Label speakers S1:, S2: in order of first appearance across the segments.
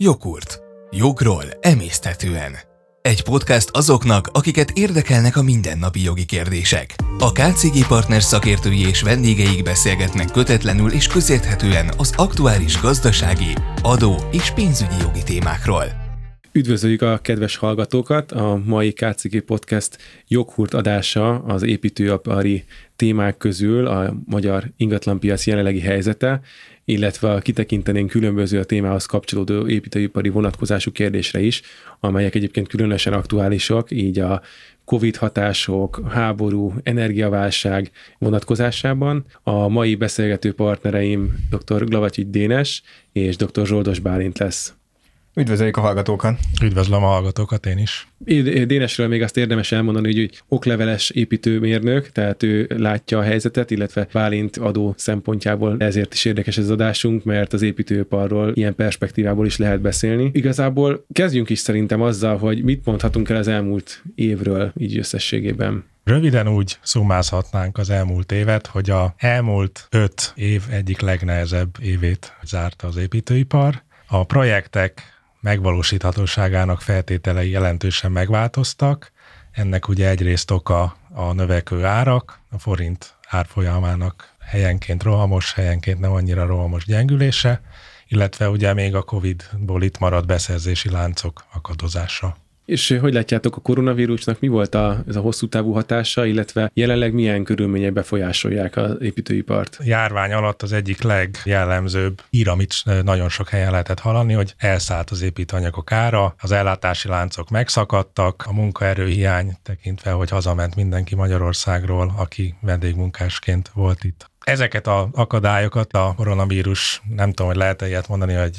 S1: Jogurt. Jogról emészthetően. Egy podcast azoknak, akiket érdekelnek a mindennapi jogi kérdések. A KCG Partners szakértői és vendégeik beszélgetnek kötetlenül és közérthetően az aktuális gazdasági, adó és pénzügyi jogi témákról.
S2: Üdvözöljük a kedves hallgatókat! A mai KCG Podcast joghurt adása az építőipari témák közül a magyar ingatlanpiac jelenlegi helyzete, illetve kitekintenénk különböző a témához kapcsolódó építőipari vonatkozású kérdésre is, amelyek egyébként különösen aktuálisak, így a COVID hatások, háború, energiaválság vonatkozásában. A mai beszélgető partnereim dr. Glavacsi Dénes és dr. Zsoldos Bálint lesz.
S3: Üdvözöljük a hallgatókat!
S4: Üdvözlöm a hallgatókat én is!
S2: Dénesről még azt érdemes elmondani, hogy okleveles építőmérnök, tehát ő látja a helyzetet, illetve Válint adó szempontjából ezért is érdekes ez az adásunk, mert az építőiparról ilyen perspektívából is lehet beszélni. Igazából kezdjünk is szerintem azzal, hogy mit mondhatunk el az elmúlt évről így összességében.
S4: Röviden úgy szumázhatnánk az elmúlt évet, hogy a elmúlt öt év egyik legnehezebb évét zárta az építőipar. A projektek megvalósíthatóságának feltételei jelentősen megváltoztak. Ennek ugye egyrészt oka a növekvő árak, a forint árfolyamának helyenként rohamos, helyenként nem annyira rohamos gyengülése, illetve ugye még a Covid-ból itt maradt beszerzési láncok akadozása.
S2: És hogy látjátok, a koronavírusnak mi volt a, ez a hosszú távú hatása, illetve jelenleg milyen körülmények befolyásolják az építőipart?
S4: Járvány alatt az egyik legjellemzőbb ír, amit nagyon sok helyen lehetett hallani, hogy elszállt az építőanyagok ára, az ellátási láncok megszakadtak, a munkaerőhiány tekintve, hogy hazament mindenki Magyarországról, aki vendégmunkásként volt itt. Ezeket az akadályokat a koronavírus, nem tudom, hogy lehet-e ilyet mondani, hogy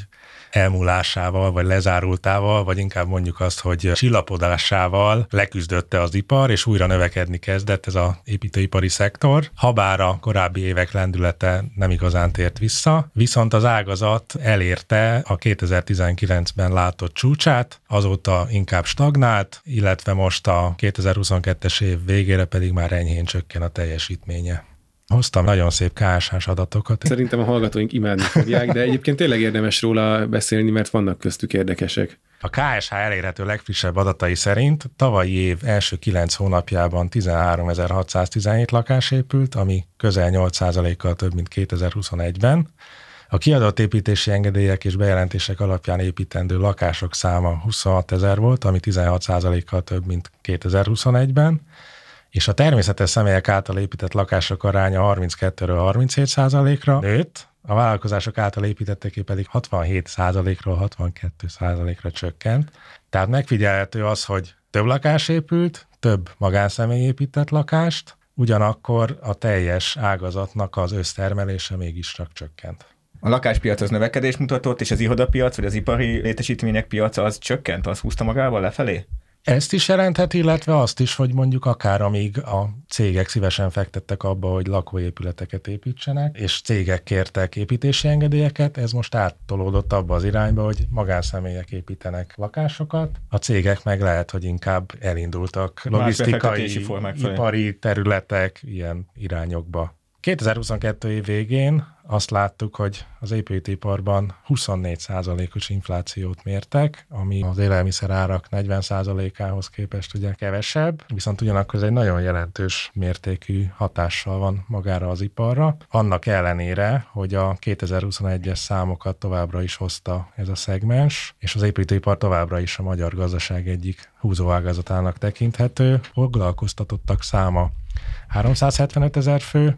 S4: elmúlásával, vagy lezárultával, vagy inkább mondjuk azt, hogy csillapodásával leküzdötte az ipar, és újra növekedni kezdett ez az építőipari szektor. Habár a korábbi évek lendülete nem igazán tért vissza, viszont az ágazat elérte a 2019-ben látott csúcsát, azóta inkább stagnált, illetve most a 2022-es év végére pedig már enyhén csökken a teljesítménye. Hoztam nagyon szép KSH adatokat.
S2: Szerintem a hallgatóink imádni fogják, de egyébként tényleg érdemes róla beszélni, mert vannak köztük érdekesek.
S4: A KSH elérhető legfrissebb adatai szerint tavalyi év első kilenc hónapjában 13.617 lakás épült, ami közel 8%-kal több, mint 2021-ben. A kiadott építési engedélyek és bejelentések alapján építendő lakások száma 26 ezer volt, ami 16%-kal több, mint 2021-ben és a természetes személyek által épített lakások aránya 32-ről 37 százalékra nőtt, a vállalkozások által építetteké pedig 67 százalékról 62 százalékra csökkent. Tehát megfigyelhető az, hogy több lakás épült, több magánszemély épített lakást, ugyanakkor a teljes ágazatnak az össztermelése mégis csak csökkent.
S3: A lakáspiac az növekedés mutatott, és az irodapiac, vagy az ipari létesítmények piaca az csökkent, az húzta magával lefelé?
S4: Ezt is jelentheti, illetve azt is, hogy mondjuk akár amíg a cégek szívesen fektettek abba, hogy lakóépületeket építsenek, és cégek kértek építési engedélyeket, ez most áttolódott abba az irányba, hogy magánszemélyek építenek lakásokat, a cégek meg lehet, hogy inkább elindultak logisztikai, ipari területek ilyen irányokba. 2022 év végén azt láttuk, hogy az építőiparban 24%-os inflációt mértek, ami az élelmiszer árak 40%-ához képest ugye kevesebb, viszont ugyanakkor ez egy nagyon jelentős mértékű hatással van magára az iparra. Annak ellenére, hogy a 2021-es számokat továbbra is hozta ez a szegmens, és az építőipar továbbra is a magyar gazdaság egyik húzóágazatának tekinthető. Foglalkoztatottak száma 375 ezer fő,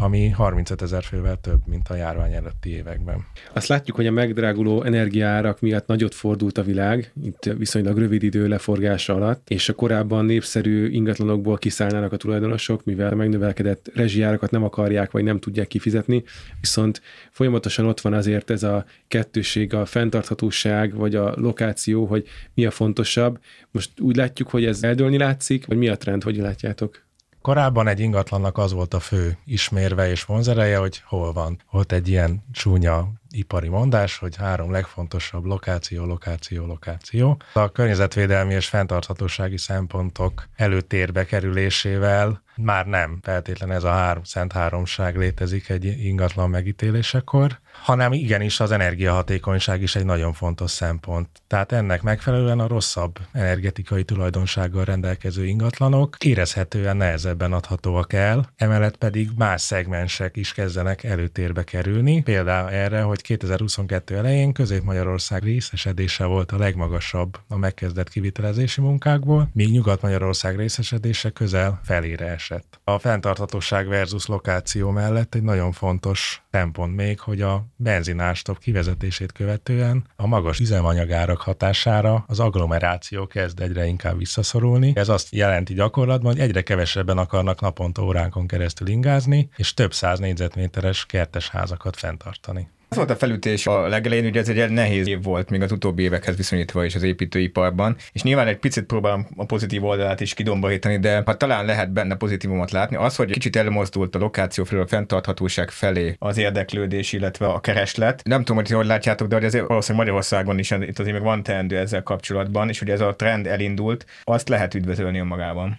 S4: ami 35 ezer fővel több, mint a járvány előtti években.
S2: Azt látjuk, hogy a megdráguló energiárak miatt nagyot fordult a világ, itt viszonylag rövid idő leforgása alatt, és a korábban népszerű ingatlanokból kiszállnának a tulajdonosok, mivel a megnövelkedett rezsijárakat nem akarják, vagy nem tudják kifizetni, viszont folyamatosan ott van azért ez a kettőség, a fenntarthatóság, vagy a lokáció, hogy mi a fontosabb. Most úgy látjuk, hogy ez eldőlni látszik, vagy mi a trend, hogy látjátok?
S4: Korábban egy ingatlannak az volt a fő ismérve és vonzereje, hogy hol van. Volt egy ilyen csúnya ipari mondás, hogy három legfontosabb lokáció, lokáció, lokáció. A környezetvédelmi és fenntarthatósági szempontok előtérbe kerülésével már nem feltétlen ez a három, szent háromság létezik egy ingatlan megítélésekor, hanem igenis az energiahatékonyság is egy nagyon fontos szempont. Tehát ennek megfelelően a rosszabb energetikai tulajdonsággal rendelkező ingatlanok érezhetően nehezebben adhatóak el, emellett pedig más szegmensek is kezdenek előtérbe kerülni. Például erre, hogy 2022 elején Közép-Magyarország részesedése volt a legmagasabb a megkezdett kivitelezési munkákból, míg Nyugat-Magyarország részesedése közel felére esett. A fenntarthatóság versus lokáció mellett egy nagyon fontos szempont még, hogy a benzinárstop kivezetését követően a magas üzemanyagárak hatására az agglomeráció kezd egyre inkább visszaszorulni. Ez azt jelenti gyakorlatban, hogy egyre kevesebben akarnak naponta óránkon keresztül ingázni, és több száz négyzetméteres kertes házakat fenntartani.
S3: Az volt a felütés a legelején, ugye ez egy nehéz év volt még az utóbbi évekhez viszonyítva is az építőiparban, és nyilván egy picit próbálom a pozitív oldalát is kidomborítani, de ha talán lehet benne pozitívumot látni, az, hogy kicsit elmozdult a lokáció felől a fenntarthatóság felé az érdeklődés, illetve a kereslet. Nem tudom, hogy hogy látjátok, de azért valószínűleg Magyarországon is itt azért még van teendő ezzel kapcsolatban, és hogy ez a trend elindult, azt lehet üdvözölni önmagában.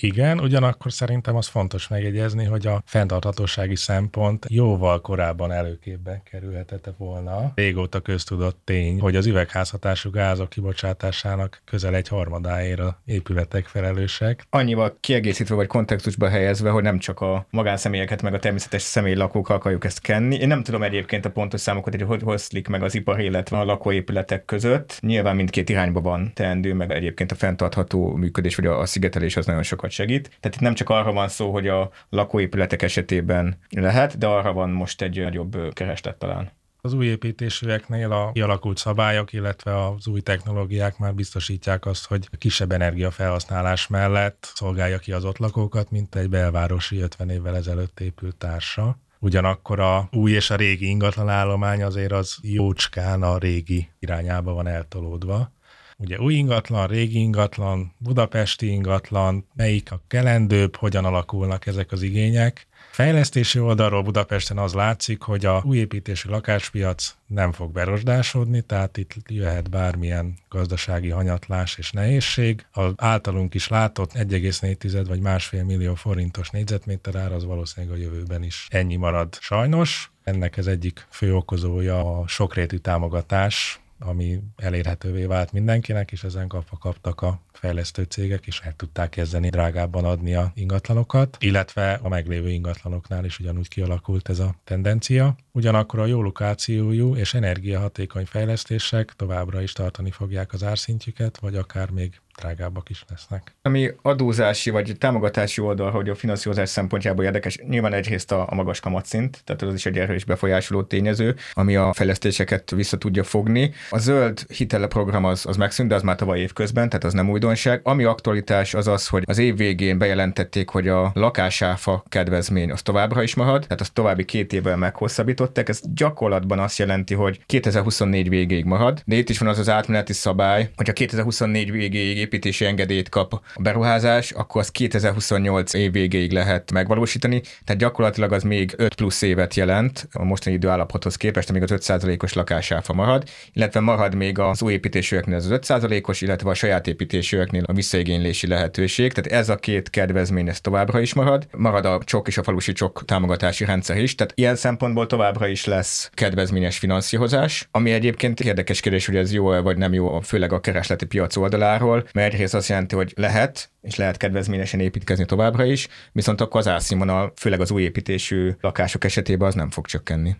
S4: Igen, ugyanakkor szerintem az fontos megjegyezni, hogy a fenntarthatósági szempont jóval korábban előképbe kerülhetett volna. Régóta köztudott tény, hogy az üvegházhatású gázok kibocsátásának közel egy harmadáért a épületek felelősek.
S3: Annyival kiegészítve vagy kontextusba helyezve, hogy nem csak a magánszemélyeket, meg a természetes személy lakók akarjuk ezt kenni. Én nem tudom egyébként a pontos számokat, hogy hogy hozlik meg az ipar, illetve a lakóépületek között. Nyilván mindkét irányba van teendő, meg egyébként a fenntartható működés, vagy a szigetelés az nagyon sokat sokat segít. Tehát itt nem csak arra van szó, hogy a lakóépületek esetében lehet, de arra van most egy nagyobb kereslet talán.
S4: Az új építésűeknél a kialakult szabályok, illetve az új technológiák már biztosítják azt, hogy kisebb energiafelhasználás mellett szolgálja ki az ott lakókat, mint egy belvárosi 50 évvel ezelőtt épült társa. Ugyanakkor a új és a régi ingatlan állomány azért az jócskán a régi irányába van eltolódva. Ugye új ingatlan, régi ingatlan, budapesti ingatlan, melyik a kelendőbb, hogyan alakulnak ezek az igények. Fejlesztési oldalról Budapesten az látszik, hogy a újépítésű lakáspiac nem fog berosdásodni, tehát itt jöhet bármilyen gazdasági hanyatlás és nehézség. Az általunk is látott 1,4 vagy másfél millió forintos négyzetméter ár az valószínűleg a jövőben is ennyi marad sajnos. Ennek az egyik fő okozója a sokrétű támogatás, ami elérhetővé vált mindenkinek, és ezen kapva kaptak a fejlesztő cégek, és el tudták kezdeni drágábban adni a ingatlanokat, illetve a meglévő ingatlanoknál is ugyanúgy kialakult ez a tendencia. Ugyanakkor a jó lokációjú és energiahatékony fejlesztések továbbra is tartani fogják az árszintjüket, vagy akár még drágábbak is lesznek.
S3: Ami adózási vagy támogatási oldal, hogy a finanszírozás szempontjából érdekes, nyilván egyrészt a, a magas kamatszint, tehát az is egy erős befolyásoló tényező, ami a fejlesztéseket vissza tudja fogni. A zöld hiteleprogram az, az megszűnt, de az már tavaly év közben, tehát az nem újdonság. Ami aktualitás az az, hogy az év végén bejelentették, hogy a lakásáfa kedvezmény az továbbra is marad, tehát az további két évvel meghosszabbították. Ez gyakorlatban azt jelenti, hogy 2024 végéig marad, de itt is van az az átmeneti szabály, hogy a 2024 végéig építési engedélyt kap a beruházás, akkor az 2028 év végéig lehet megvalósítani, tehát gyakorlatilag az még 5 plusz évet jelent a mostani időállapothoz képest, amíg az 5%-os lakásáfa marad, illetve marad még az új építésűeknél az 5%-os, illetve a saját építésűeknél a visszaigénylési lehetőség. Tehát ez a két kedvezmény ez továbbra is marad. Marad a csok és a falusi csok támogatási rendszer is, tehát ilyen szempontból továbbra is lesz kedvezményes finanszírozás, ami egyébként érdekes kérdés, hogy ez jó vagy nem jó, főleg a keresleti piac oldaláról, mert egyrészt azt jelenti, hogy lehet, és lehet kedvezményesen építkezni továbbra is, viszont akkor az árszínvonal, főleg az új építésű lakások esetében az nem fog csökkenni.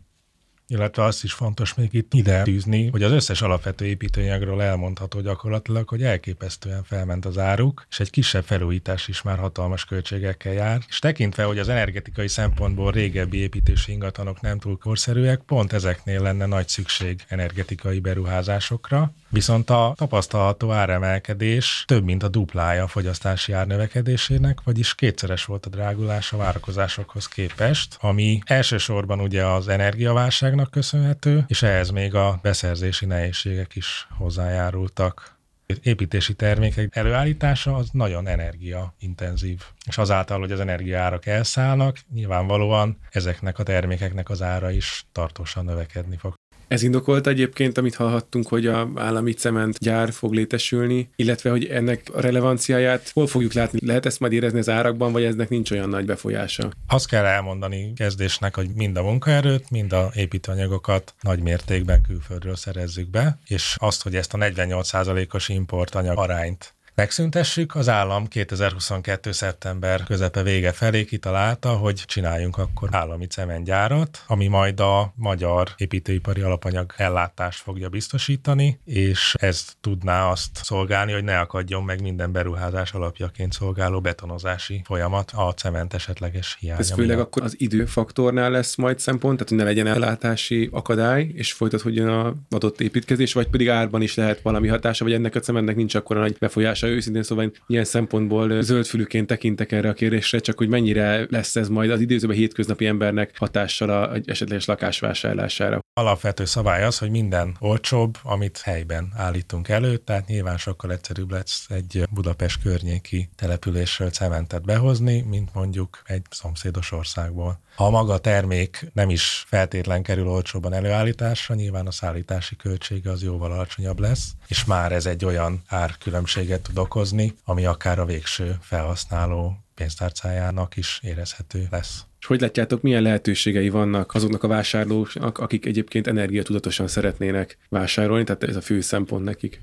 S4: Illetve azt is fontos még itt ide tűzni, hogy az összes alapvető építőanyagról elmondható gyakorlatilag, hogy elképesztően felment az áruk, és egy kisebb felújítás is már hatalmas költségekkel jár. És tekintve, hogy az energetikai szempontból régebbi építési ingatlanok nem túl korszerűek, pont ezeknél lenne nagy szükség energetikai beruházásokra, Viszont a tapasztalható áremelkedés több, mint a duplája a fogyasztási ár növekedésének, vagyis kétszeres volt a drágulás a várakozásokhoz képest, ami elsősorban ugye az energiaválságnak köszönhető, és ehhez még a beszerzési nehézségek is hozzájárultak. építési termékek előállítása az nagyon energiaintenzív. És azáltal, hogy az energiaárak elszállnak, nyilvánvalóan ezeknek a termékeknek az ára is tartósan növekedni fog.
S2: Ez indokolt egyébként, amit hallhattunk, hogy a állami cementgyár fog létesülni, illetve hogy ennek a relevanciáját hol fogjuk látni? Lehet ezt majd érezni az árakban, vagy eznek nincs olyan nagy befolyása?
S4: Azt kell elmondani kezdésnek, hogy mind a munkaerőt, mind a építőanyagokat nagy mértékben külföldről szerezzük be, és azt, hogy ezt a 48%-os importanyag arányt megszüntessük. Az állam 2022. szeptember közepe vége felé kitalálta, hogy csináljunk akkor állami cementgyárat, ami majd a magyar építőipari alapanyag ellátást fogja biztosítani, és ez tudná azt szolgálni, hogy ne akadjon meg minden beruházás alapjaként szolgáló betonozási folyamat a cement esetleges hiánya.
S2: Ez főleg akkor az időfaktornál lesz majd szempont, tehát hogy ne legyen ellátási akadály, és folytatódjon a adott építkezés, vagy pedig árban is lehet valami hatása, vagy ennek a cementnek nincs akkor nagy befolyása őszintén szóval ilyen szempontból zöldfülűként tekintek erre a kérdésre, csak hogy mennyire lesz ez majd az időzőben hétköznapi embernek hatással a esetleges lakásvásárlására.
S4: Alapvető szabály az, hogy minden olcsóbb, amit helyben állítunk elő, tehát nyilván sokkal egyszerűbb lesz egy Budapest környéki településről cementet behozni, mint mondjuk egy szomszédos országból. Ha maga a termék nem is feltétlen kerül olcsóban előállításra, nyilván a szállítási költsége az jóval alacsonyabb lesz, és már ez egy olyan árkülönbséget tud okozni, ami akár a végső felhasználó pénztárcájának is érezhető lesz.
S2: És hogy látjátok, milyen lehetőségei vannak azoknak a vásárlóknak, akik egyébként energiatudatosan szeretnének vásárolni, tehát ez a fő szempont nekik?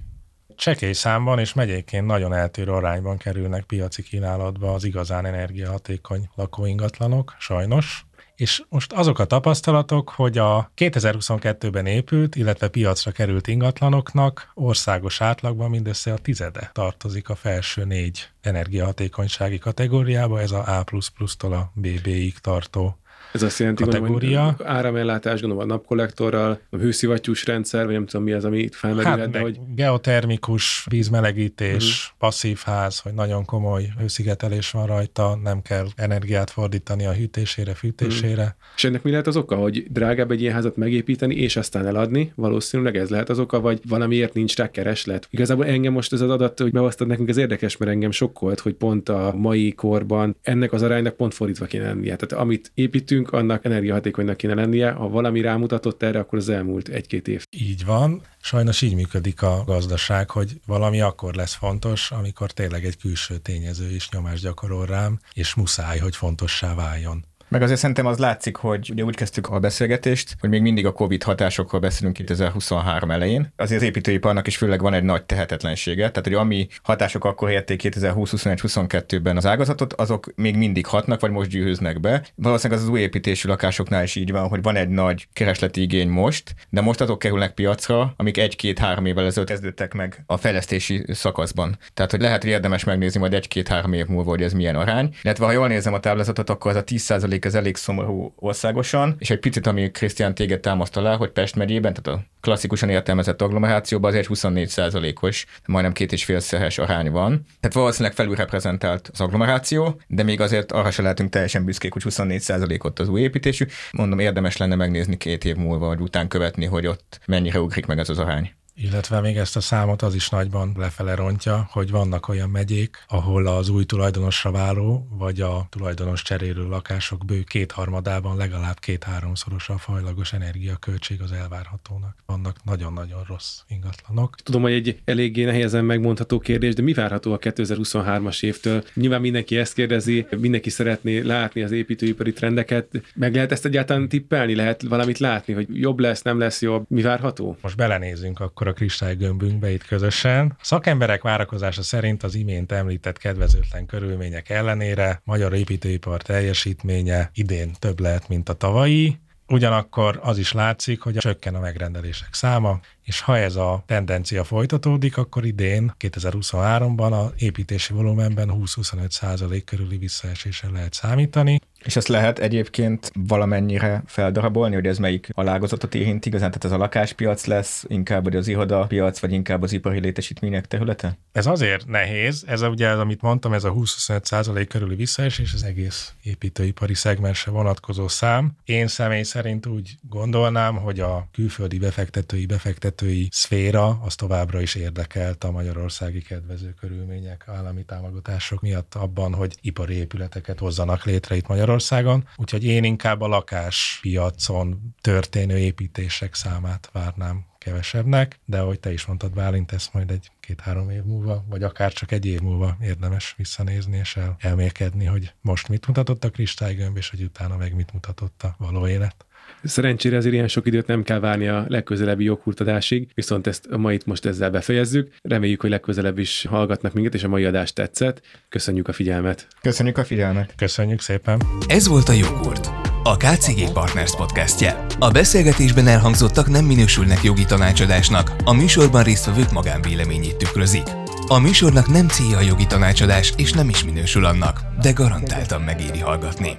S4: csekély számban és megyéként nagyon eltérő arányban kerülnek piaci kínálatba az igazán energiahatékony lakóingatlanok, sajnos. És most azok a tapasztalatok, hogy a 2022-ben épült, illetve piacra került ingatlanoknak országos átlagban mindössze a tizede tartozik a felső négy energiahatékonysági kategóriába, ez a A++-tól a BB-ig tartó
S2: ez azt jelenti,
S4: kategória.
S2: hogy áramellátás, gondolom a napkollektorral, a hőszivattyús rendszer, vagy nem tudom mi az, ami itt felmerülhet.
S4: Hát
S2: de hogy...
S4: geotermikus vízmelegítés, uh-huh. passzív ház, hogy nagyon komoly hőszigetelés van rajta, nem kell energiát fordítani a hűtésére, fűtésére. Uh-huh.
S2: És ennek mi lehet az oka, hogy drágább egy ilyen házat megépíteni, és aztán eladni? Valószínűleg ez lehet az oka, vagy valamiért nincs rá kereslet. Igazából engem most ez az adat, hogy beosztad nekünk, az érdekes, mert engem sokkolt, hogy pont a mai korban ennek az aránynak pont fordítva kéne lennie. Tehát amit építünk, nekünk, annak energiahatékonynak kéne lennie. Ha valami rámutatott erre, akkor az elmúlt egy-két év.
S4: Így van. Sajnos így működik a gazdaság, hogy valami akkor lesz fontos, amikor tényleg egy külső tényező is nyomást gyakorol rám, és muszáj, hogy fontossá váljon.
S3: Meg azért szerintem az látszik, hogy ugye úgy kezdtük a beszélgetést, hogy még mindig a COVID hatásokról beszélünk 2023 elején. Azért az építőiparnak is főleg van egy nagy tehetetlensége, tehát hogy ami hatások akkor érték 2020-21-22-ben az ágazatot, azok még mindig hatnak, vagy most gyűhöznek be. Valószínűleg az, az új építésű lakásoknál is így van, hogy van egy nagy keresleti igény most, de most azok kerülnek piacra, amik egy-két-három évvel ezelőtt kezdődtek meg a fejlesztési szakaszban. Tehát, hogy lehet, hogy érdemes megnézni majd egy-két-három év múlva, hogy ez milyen arány. Illetve ha jól nézem a táblázatot, akkor az a 10% ez elég szomorú országosan, és egy picit, ami Krisztián téged támaszt alá, hogy Pest megyében, tehát a klasszikusan értelmezett agglomerációban azért 24%-os, majdnem két és félszeres arány van. Tehát valószínűleg felülreprezentált az agglomeráció, de még azért arra se lehetünk teljesen büszkék, hogy 24%-ot az új építésű. Mondom, érdemes lenne megnézni két év múlva, vagy után követni, hogy ott mennyire ugrik meg ez az arány.
S4: Illetve még ezt a számot az is nagyban lefele rontja, hogy vannak olyan megyék, ahol az új tulajdonosra váló, vagy a tulajdonos cserélő lakások bő kétharmadában legalább két-háromszoros a fajlagos energiaköltség az elvárhatónak. Vannak nagyon-nagyon rossz ingatlanok.
S2: Tudom, hogy egy eléggé nehézen megmondható kérdés, de mi várható a 2023-as évtől? Nyilván mindenki ezt kérdezi, mindenki szeretné látni az építőipari trendeket. Meg lehet ezt egyáltalán tippelni? Lehet valamit látni, hogy jobb lesz, nem lesz jobb? Mi várható?
S4: Most belenézünk akkor akkor a kristálygömbünkbe itt közösen. Szakemberek várakozása szerint az imént említett kedvezőtlen körülmények ellenére magyar építőipar teljesítménye idén több lehet, mint a tavalyi, Ugyanakkor az is látszik, hogy csökken a megrendelések száma, és ha ez a tendencia folytatódik, akkor idén, 2023-ban a építési volumenben 20-25 százalék körüli visszaesésre lehet számítani.
S3: És ezt lehet egyébként valamennyire feldarabolni, hogy ez melyik alágazatot érint igazán? Tehát ez a lakáspiac lesz, inkább vagy az irodapiac, vagy inkább az ipari létesítmények területe?
S4: Ez azért nehéz, ez a, ugye, amit mondtam, ez a 20-25 százalék körüli visszaesés, az egész építőipari szegmensre vonatkozó szám. Én személy szerint úgy gondolnám, hogy a külföldi befektetői, befektetői szféra az továbbra is érdekelt a magyarországi kedvező körülmények, állami támogatások miatt abban, hogy ipari épületeket hozzanak létre itt Magyarországon. Úgyhogy én inkább a lakáspiacon történő építések számát várnám kevesebbnek, de ahogy te is mondtad, Bálint, ezt majd egy két-három év múlva, vagy akár csak egy év múlva érdemes visszanézni és el, elmélkedni, hogy most mit mutatott a kristálygömb, és hogy utána meg mit mutatott a való élet.
S2: Szerencsére azért ilyen sok időt nem kell várni a legközelebbi joghurtadásig, viszont ezt a mait most ezzel befejezzük. Reméljük, hogy legközelebb is hallgatnak minket, és a mai adás tetszett. Köszönjük a figyelmet!
S3: Köszönjük a figyelmet!
S4: Köszönjük szépen!
S1: Ez volt a Joghurt, a KCG Partners podcastje. A beszélgetésben elhangzottak nem minősülnek jogi tanácsadásnak, a műsorban résztvevők magánvéleményét tükrözik. A műsornak nem célja a jogi tanácsadás, és nem is minősül annak, de garantáltan megéri hallgatni.